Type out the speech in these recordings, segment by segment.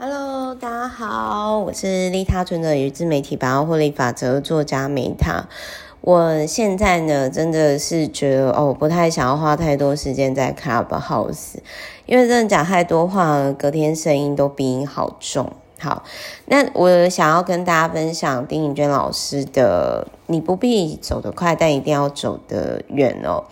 Hello，大家好，我是利他存的与自媒体百万获利法则作家梅塔。我现在呢，真的是觉得哦，不太想要花太多时间在 Clubhouse，因为真的讲太多话，隔天声音都鼻音好重。好，那我想要跟大家分享丁颖娟老师的“你不必走得快，但一定要走得远”哦。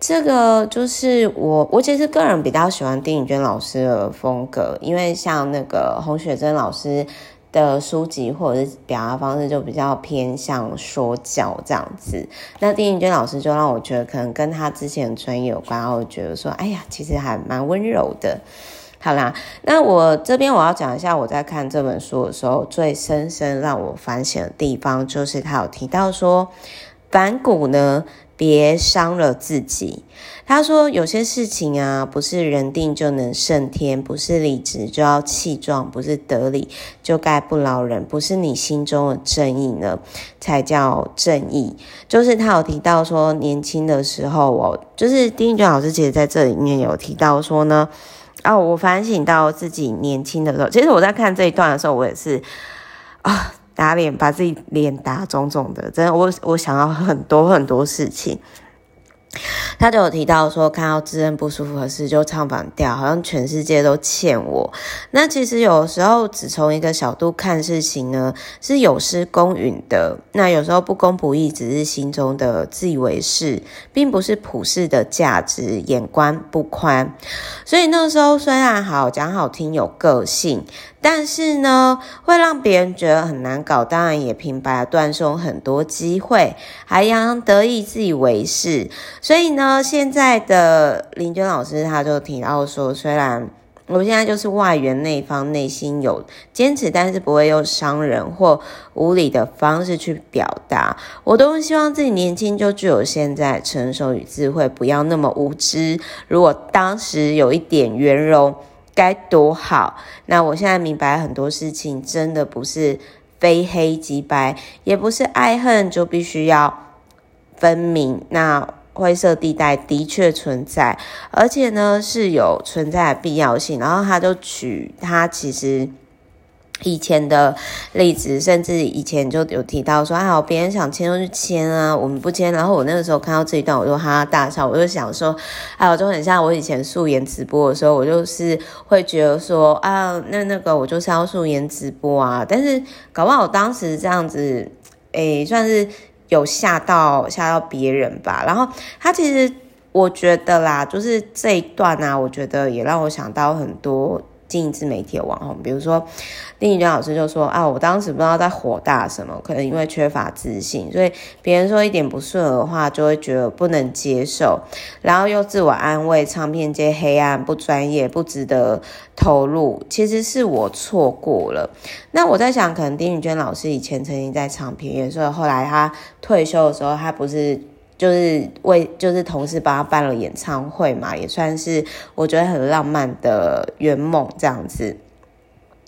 这个就是我，我其实个人比较喜欢丁颖娟老师的风格，因为像那个洪雪珍老师的书籍或者是表达方式就比较偏向说教这样子。那丁颖娟老师就让我觉得可能跟他之前的专业有关，我觉得说，哎呀，其实还蛮温柔的。好啦，那我这边我要讲一下，我在看这本书的时候最深深让我反省的地方，就是他有提到说，反骨呢。别伤了自己。他说：“有些事情啊，不是人定就能胜天，不是理直就要气壮，不是得理就该不饶人，不是你心中的正义呢，才叫正义。”就是他有提到说，年轻的时候，我就是丁俊老师，其实在这里面有提到说呢，哦，我反省到自己年轻的时候，其实我在看这一段的时候，我也是啊。打脸，把自己脸打肿肿的，真的，我我想到很多很多事情。他就有提到说，看到自认不舒服的事就唱反调，好像全世界都欠我。那其实有时候只从一个角度看事情呢，是有失公允的。那有时候不公不义，只是心中的自以为是，并不是普世的价值，眼观不宽。所以那时候虽然好讲好听，有个性。但是呢，会让别人觉得很难搞，当然也平白断送很多机会，还洋洋得意、自以为是。所以呢，现在的林娟老师他就提到说，虽然我现在就是外圆内方，内心有坚持，但是不会用伤人或无理的方式去表达。我都希望自己年轻就具有现在成熟与智慧，不要那么无知。如果当时有一点圆融。该多好！那我现在明白很多事情，真的不是非黑即白，也不是爱恨就必须要分明。那灰色地带的确存在，而且呢是有存在的必要性。然后他就取他其实。以前的例子，甚至以前就有提到说，哎，别人想签就去签啊，我们不签。然后我那个时候看到这一段，我就哈哈大笑，我就想说，哎，我就很像我以前素颜直播的时候，我就是会觉得说，啊，那那个我就是要素颜直播啊。但是搞不好我当时这样子，诶，算是有吓到吓到别人吧。然后他其实我觉得啦，就是这一段啊，我觉得也让我想到很多。经营自媒体的网红，比如说丁颖娟老师就说啊，我当时不知道在火大什么，可能因为缺乏自信，所以别人说一点不顺的话，就会觉得不能接受，然后又自我安慰，唱片界黑暗、不专业、不值得投入，其实是我错过了。那我在想，可能丁颖娟老师以前曾经在唱片业，所以后来他退休的时候，他不是。就是为就是同事帮他办了演唱会嘛，也算是我觉得很浪漫的圆梦这样子。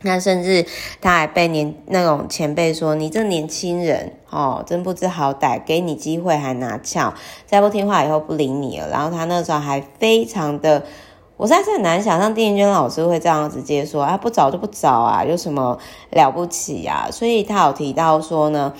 那甚至他还被年那种前辈说：“你这年轻人哦，真不知好歹，给你机会还拿翘，再不听话以后不理你了。”然后他那时候还非常的，我实在是很难想象丁颖娟老师会这样直接说：“啊，不找就不找啊，有什么了不起呀？”所以他有提到说呢。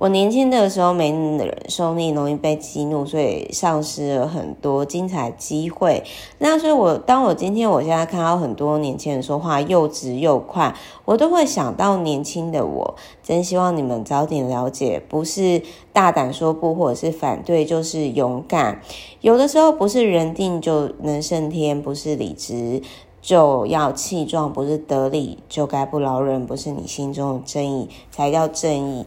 我年轻的时候没忍受力，容易被激怒，所以丧失了很多精彩机会。那所以我，当我今天我现在看到很多年轻人说话又直又快，我都会想到年轻的我。真希望你们早点了解，不是大胆说不或者是反对，就是勇敢。有的时候不是人定就能胜天，不是理直就要气壮，不是得理就该不饶人，不是你心中的正义才叫正义。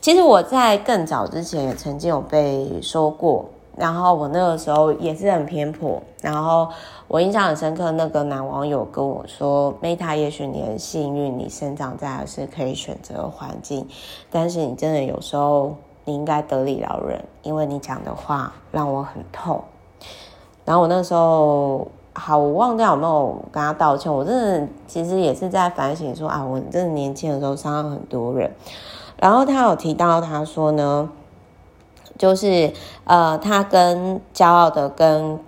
其实我在更早之前也曾经有被说过，然后我那个时候也是很偏颇，然后我印象很深刻，那个男网友跟我说：“Meta，也许你很幸运，你生长在是可以选择的环境，但是你真的有时候你应该得理饶人，因为你讲的话让我很痛。”然后我那时候好，我忘掉有没有跟他道歉，我真的其实也是在反省说啊，我真的年轻的时候伤害很多人。然后他有提到，他说呢，就是呃，他跟骄傲的跟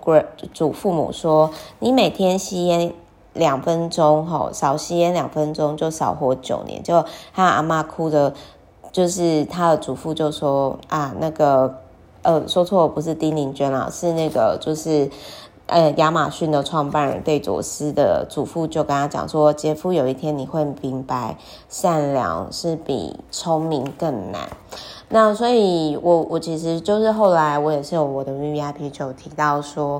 祖父母说，你每天吸烟两分钟，吼，少吸烟两分钟就少活九年。就他阿妈哭的，就是他的祖父就说啊，那个呃，说错，不是丁玲娟啦，是那个就是。呃，亚马逊的创办人贝佐斯的祖父就跟他讲说：“杰夫，有一天你会明白，善良是比聪明更难。”那所以我，我其实就是后来我也是有我的 VIP 就提到说，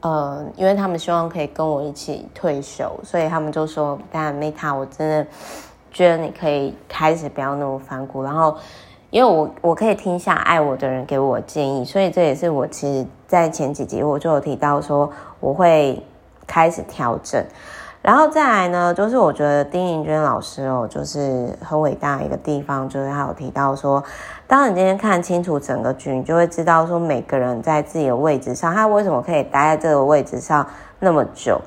呃，因为他们希望可以跟我一起退休，所以他们就说：“当然，Meta，我真的觉得你可以开始不要那么反骨，然后。”因为我我可以听下爱我的人给我建议，所以这也是我其实，在前几集我就有提到说我会开始调整，然后再来呢，就是我觉得丁玲娟老师哦，就是很伟大一个地方，就是他有提到说，当你今天看清楚整个局，你就会知道说每个人在自己的位置上，他为什么可以待在这个位置上那么久。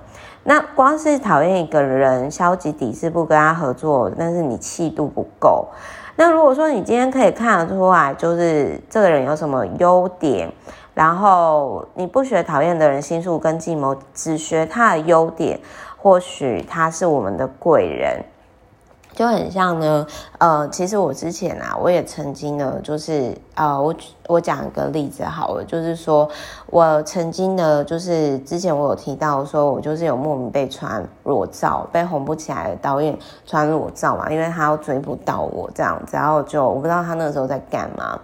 那光是讨厌一个人，消极抵制不跟他合作，但是你气度不够。那如果说你今天可以看得出来，就是这个人有什么优点，然后你不学讨厌的人心术跟计谋，只学他的优点，或许他是我们的贵人。就很像呢，呃，其实我之前啊，我也曾经呢，就是呃，我我讲一个例子好了，就是说我曾经呢，就是之前我有提到说，我就是有莫名被传裸照，被红不起来的导演传裸照嘛，因为他要追不到我这样子，然后就我不知道他那个时候在干嘛，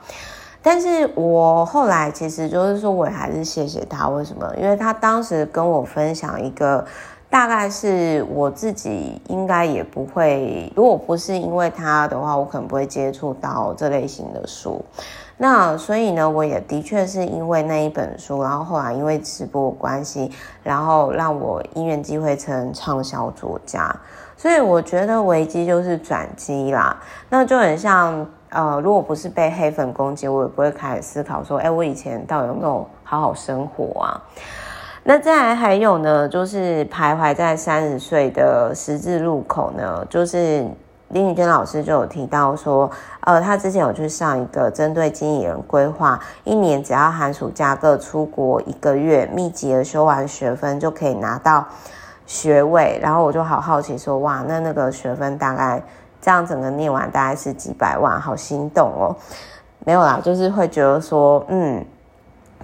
但是我后来其实就是说，我也还是谢谢他，为什么？因为他当时跟我分享一个。大概是我自己应该也不会，如果不是因为他的话，我可能不会接触到这类型的书。那所以呢，我也的确是因为那一本书，然后后来因为直播关系，然后让我因缘机会成畅销作家。所以我觉得危机就是转机啦。那就很像，呃，如果不是被黑粉攻击，我也不会开始思考说，哎，我以前到底有没有好好生活啊？那再来还有呢，就是徘徊在三十岁的十字路口呢，就是林宇娟老师就有提到说，呃，他之前有去上一个针对经理人规划，一年只要寒暑假各出国一个月，密集的修完学分就可以拿到学位。然后我就好好奇说，哇，那那个学分大概这样整个念完大概是几百万，好心动哦。没有啦，就是会觉得说，嗯。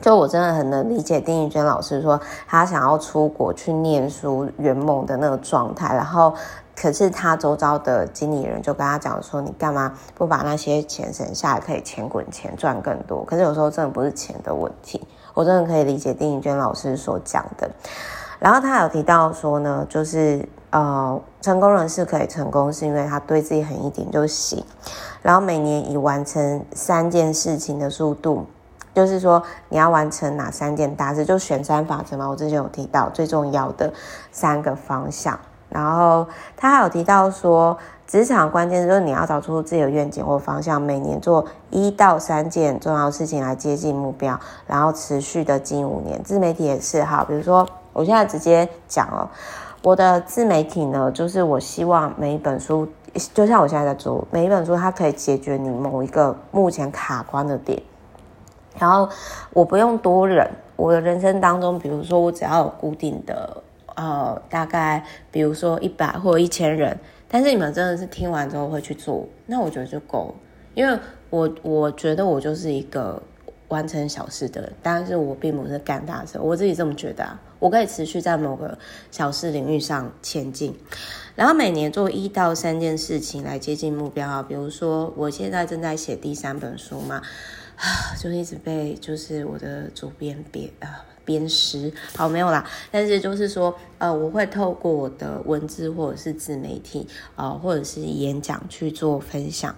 就我真的很能理解丁玉娟老师说他想要出国去念书圆梦的那个状态，然后可是他周遭的经理人就跟他讲说：“你干嘛不把那些钱省下来，可以钱滚钱赚更多？”可是有时候真的不是钱的问题，我真的可以理解丁玉娟老师所讲的。然后他有提到说呢，就是呃，成功人士可以成功，是因为他对自己狠一点就行，然后每年以完成三件事情的速度。就是说，你要完成哪三件大事，就选三法则嘛。我之前有提到最重要的三个方向，然后他还有提到说，职场关键就是你要找出自己的愿景或方向，每年做一到三件重要的事情来接近目标，然后持续的经营五年。自媒体也是哈，比如说我现在直接讲哦，我的自媒体呢，就是我希望每一本书，就像我现在在做每一本书，它可以解决你某一个目前卡关的点。然后我不用多忍，我的人生当中，比如说我只要有固定的，呃，大概比如说一百或一千人，但是你们真的是听完之后会去做，那我觉得就够，因为我我觉得我就是一个完成小事的人，但是我并不是干大事，我自己这么觉得，我可以持续在某个小事领域上前进，然后每年做一到三件事情来接近目标啊，比如说我现在正在写第三本书嘛。啊，就一直被就是我的主编编啊鞭尸，好没有啦。但是就是说，呃，我会透过我的文字或者是自媒体啊、或者是演讲去做分享，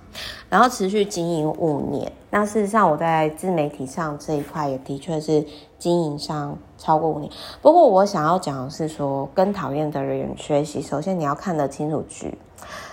然后持续经营五年。那事实上，我在自媒体上这一块也的确是经营上超过五年。不过我想要讲的是说，跟讨厌的人学习，首先你要看得清楚局。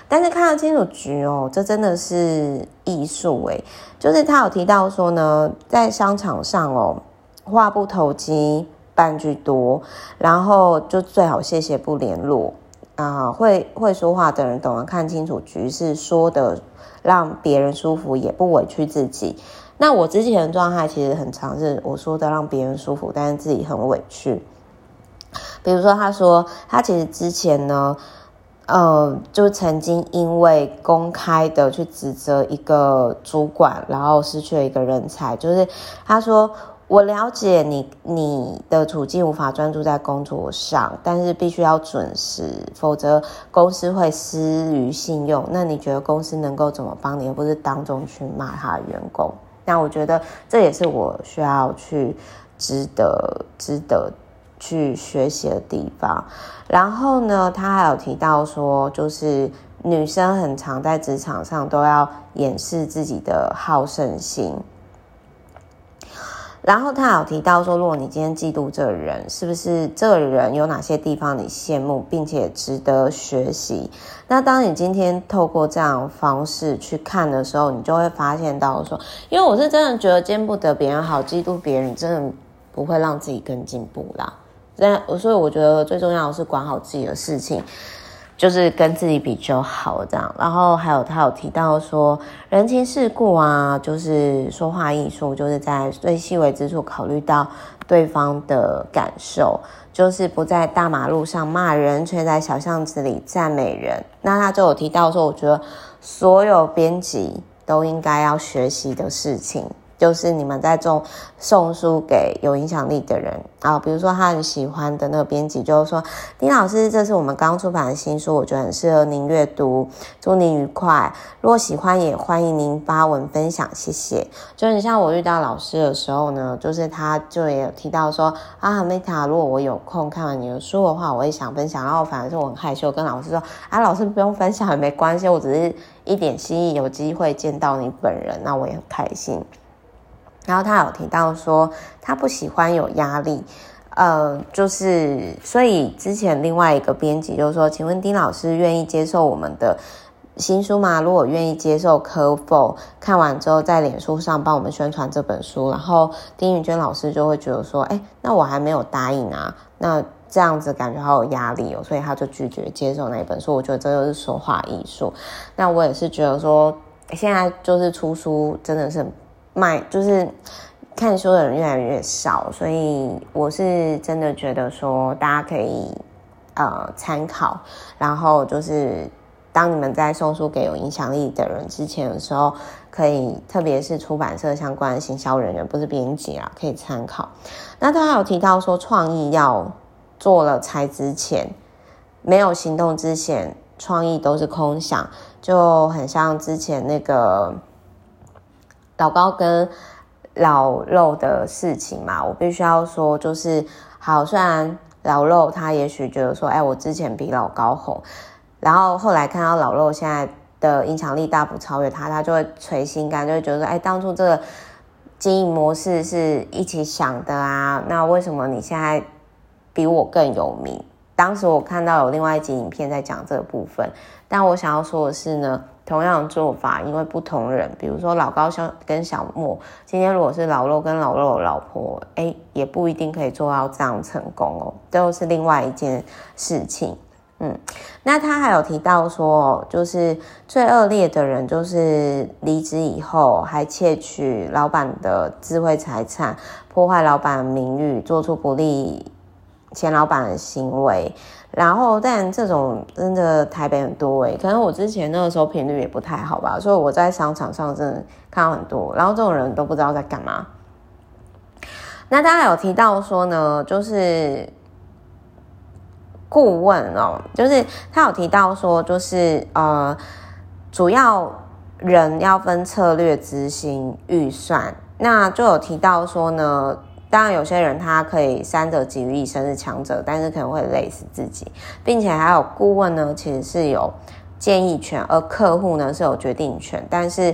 但是看得清楚局哦，这真的是艺术诶。就是他有提到说呢，在商场上哦，话不投机半句多，然后就最好谢谢不联络啊。会会说话的人懂得看清楚局，是说的让别人舒服，也不委屈自己。那我之前的状态其实很常是我说的让别人舒服，但是自己很委屈。比如说，他说他其实之前呢，呃，就曾经因为公开的去指责一个主管，然后失去了一个人才。就是他说，我了解你你的处境无法专注在工作上，但是必须要准时，否则公司会失于信用。那你觉得公司能够怎么帮你，而不是当众去骂他的员工？那我觉得这也是我需要去值得值得去学习的地方。然后呢，他还有提到说，就是女生很常在职场上都要掩饰自己的好胜心。然后他有提到说，如果你今天嫉妒这个人，是不是这个人有哪些地方你羡慕，并且值得学习？那当你今天透过这样方式去看的时候，你就会发现到说，因为我是真的觉得见不得别人好，嫉妒别人真的不会让自己更进步啦。那所以我觉得最重要的是管好自己的事情。就是跟自己比较好这样，然后还有他有提到说人情世故啊，就是说话艺术，就是在最细微之处考虑到对方的感受，就是不在大马路上骂人，却在小巷子里赞美人。那他就有提到说，我觉得所有编辑都应该要学习的事情。就是你们在送送书给有影响力的人啊，比如说他很喜欢的那个编辑，就是说丁老师，这是我们刚出版的新书，我觉得很适合您阅读，祝您愉快。如果喜欢，也欢迎您发文分享，谢谢。就很像我遇到老师的时候呢，就是他就也有提到说啊，Meta，如果我有空看完你的书的话，我也想分享。然后反而是我很害羞，跟老师说啊，老师不用分享也没关系，我只是一点心意，有机会见到你本人，那我也很开心。然后他有提到说，他不喜欢有压力，呃，就是所以之前另外一个编辑就是说，请问丁老师愿意接受我们的新书吗？如果愿意接受，可否看完之后在脸书上帮我们宣传这本书？然后丁云娟老师就会觉得说，哎，那我还没有答应啊，那这样子感觉好有压力哦，所以他就拒绝接受那一本书。我觉得这就是说话艺术。那我也是觉得说，现在就是出书真的是。买就是看书的人越来越少，所以我是真的觉得说大家可以呃参考，然后就是当你们在送书给有影响力的人之前的时候，可以特别是出版社相关的行销人员，不是编辑啊，可以参考。那他有提到说，创意要做了才值钱，没有行动之前，创意都是空想，就很像之前那个。老高跟老肉的事情嘛，我必须要说，就是好。虽然老肉他也许觉得说，哎，我之前比老高红，然后后来看到老肉现在的影响力大幅超越他，他就会捶心肝，就会觉得说，哎，当初这个经营模式是一起想的啊，那为什么你现在比我更有名？当时我看到有另外一集影片在讲这个部分，但我想要说的是呢。同样的做法，因为不同人，比如说老高跟小莫，今天如果是老肉跟老肉的老婆，哎，也不一定可以做到这样成功哦，都是另外一件事情。嗯，那他还有提到说，就是最恶劣的人，就是离职以后还窃取老板的智慧财产，破坏老板名誉，做出不利前老板的行为。然后，但这种真的台北很多诶，可能我之前那个时候频率也不太好吧，所以我在商场上真的看到很多，然后这种人都不知道在干嘛。那大家有提到说呢，就是顾问哦，就是他有提到说，就是呃，主要人要分策略、执行、预算，那就有提到说呢。当然，有些人他可以三者集于一身是强者，但是可能会累死自己，并且还有顾问呢，其实是有建议权，而客户呢是有决定权。但是，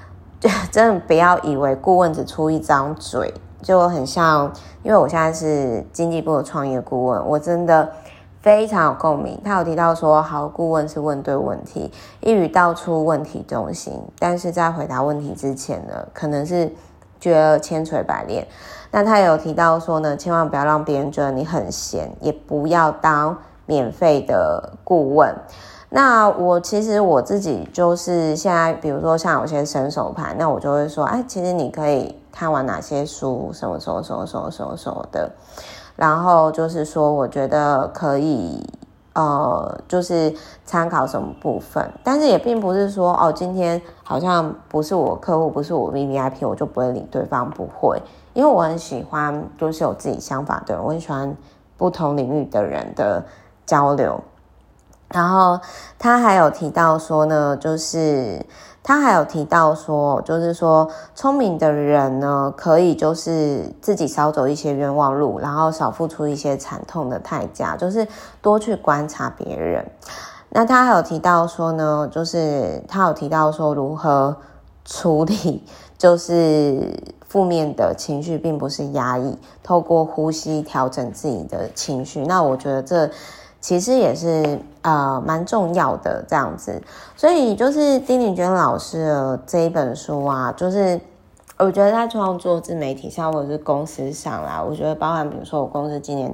真的不要以为顾问只出一张嘴，就很像，因为我现在是经济部的创业顾问，我真的非常有共鸣。他有提到说，好顾问是问对问题，一语道出问题中心，但是在回答问题之前呢，可能是觉得千锤百炼。那他有提到说呢，千万不要让别人觉得你很闲，也不要当免费的顾问。那我其实我自己就是现在，比如说像有些伸手牌，那我就会说，哎，其实你可以看完哪些书，什么什么什么什么什么什么的。然后就是说，我觉得可以，呃，就是参考什么部分，但是也并不是说哦，今天好像不是我客户，不是我 VVIP，我就不会理对方，不会，因为我很喜欢就是有自己想法的人，我很喜欢不同领域的人的交流。然后他还有提到说呢，就是。他还有提到说，就是说聪明的人呢，可以就是自己少走一些冤枉路，然后少付出一些惨痛的代价，就是多去观察别人。那他还有提到说呢，就是他有提到说如何处理，就是负面的情绪，并不是压抑，透过呼吸调整自己的情绪。那我觉得这。其实也是呃蛮重要的这样子，所以就是丁玲娟老师的这一本书啊，就是我觉得在创作自媒体上或者是公司上啦，我觉得包含比如说我公司今年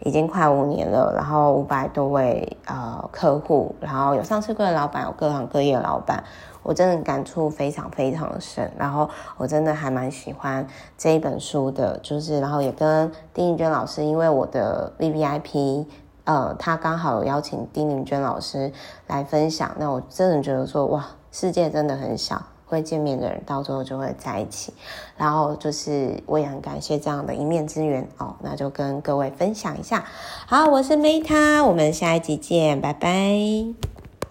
已经快五年了，然后五百多位呃客户，然后有上市柜的老板，有各行各业的老板，我真的感触非常非常的深，然后我真的还蛮喜欢这一本书的，就是然后也跟丁玲娟老师，因为我的 VVIP。呃，他刚好有邀请丁玲娟老师来分享，那我真的觉得说，哇，世界真的很小，会见面的人到最后就会在一起。然后就是我也很感谢这样的一面之缘哦，那就跟各位分享一下。好，我是 Meta，我们下一集见，拜拜。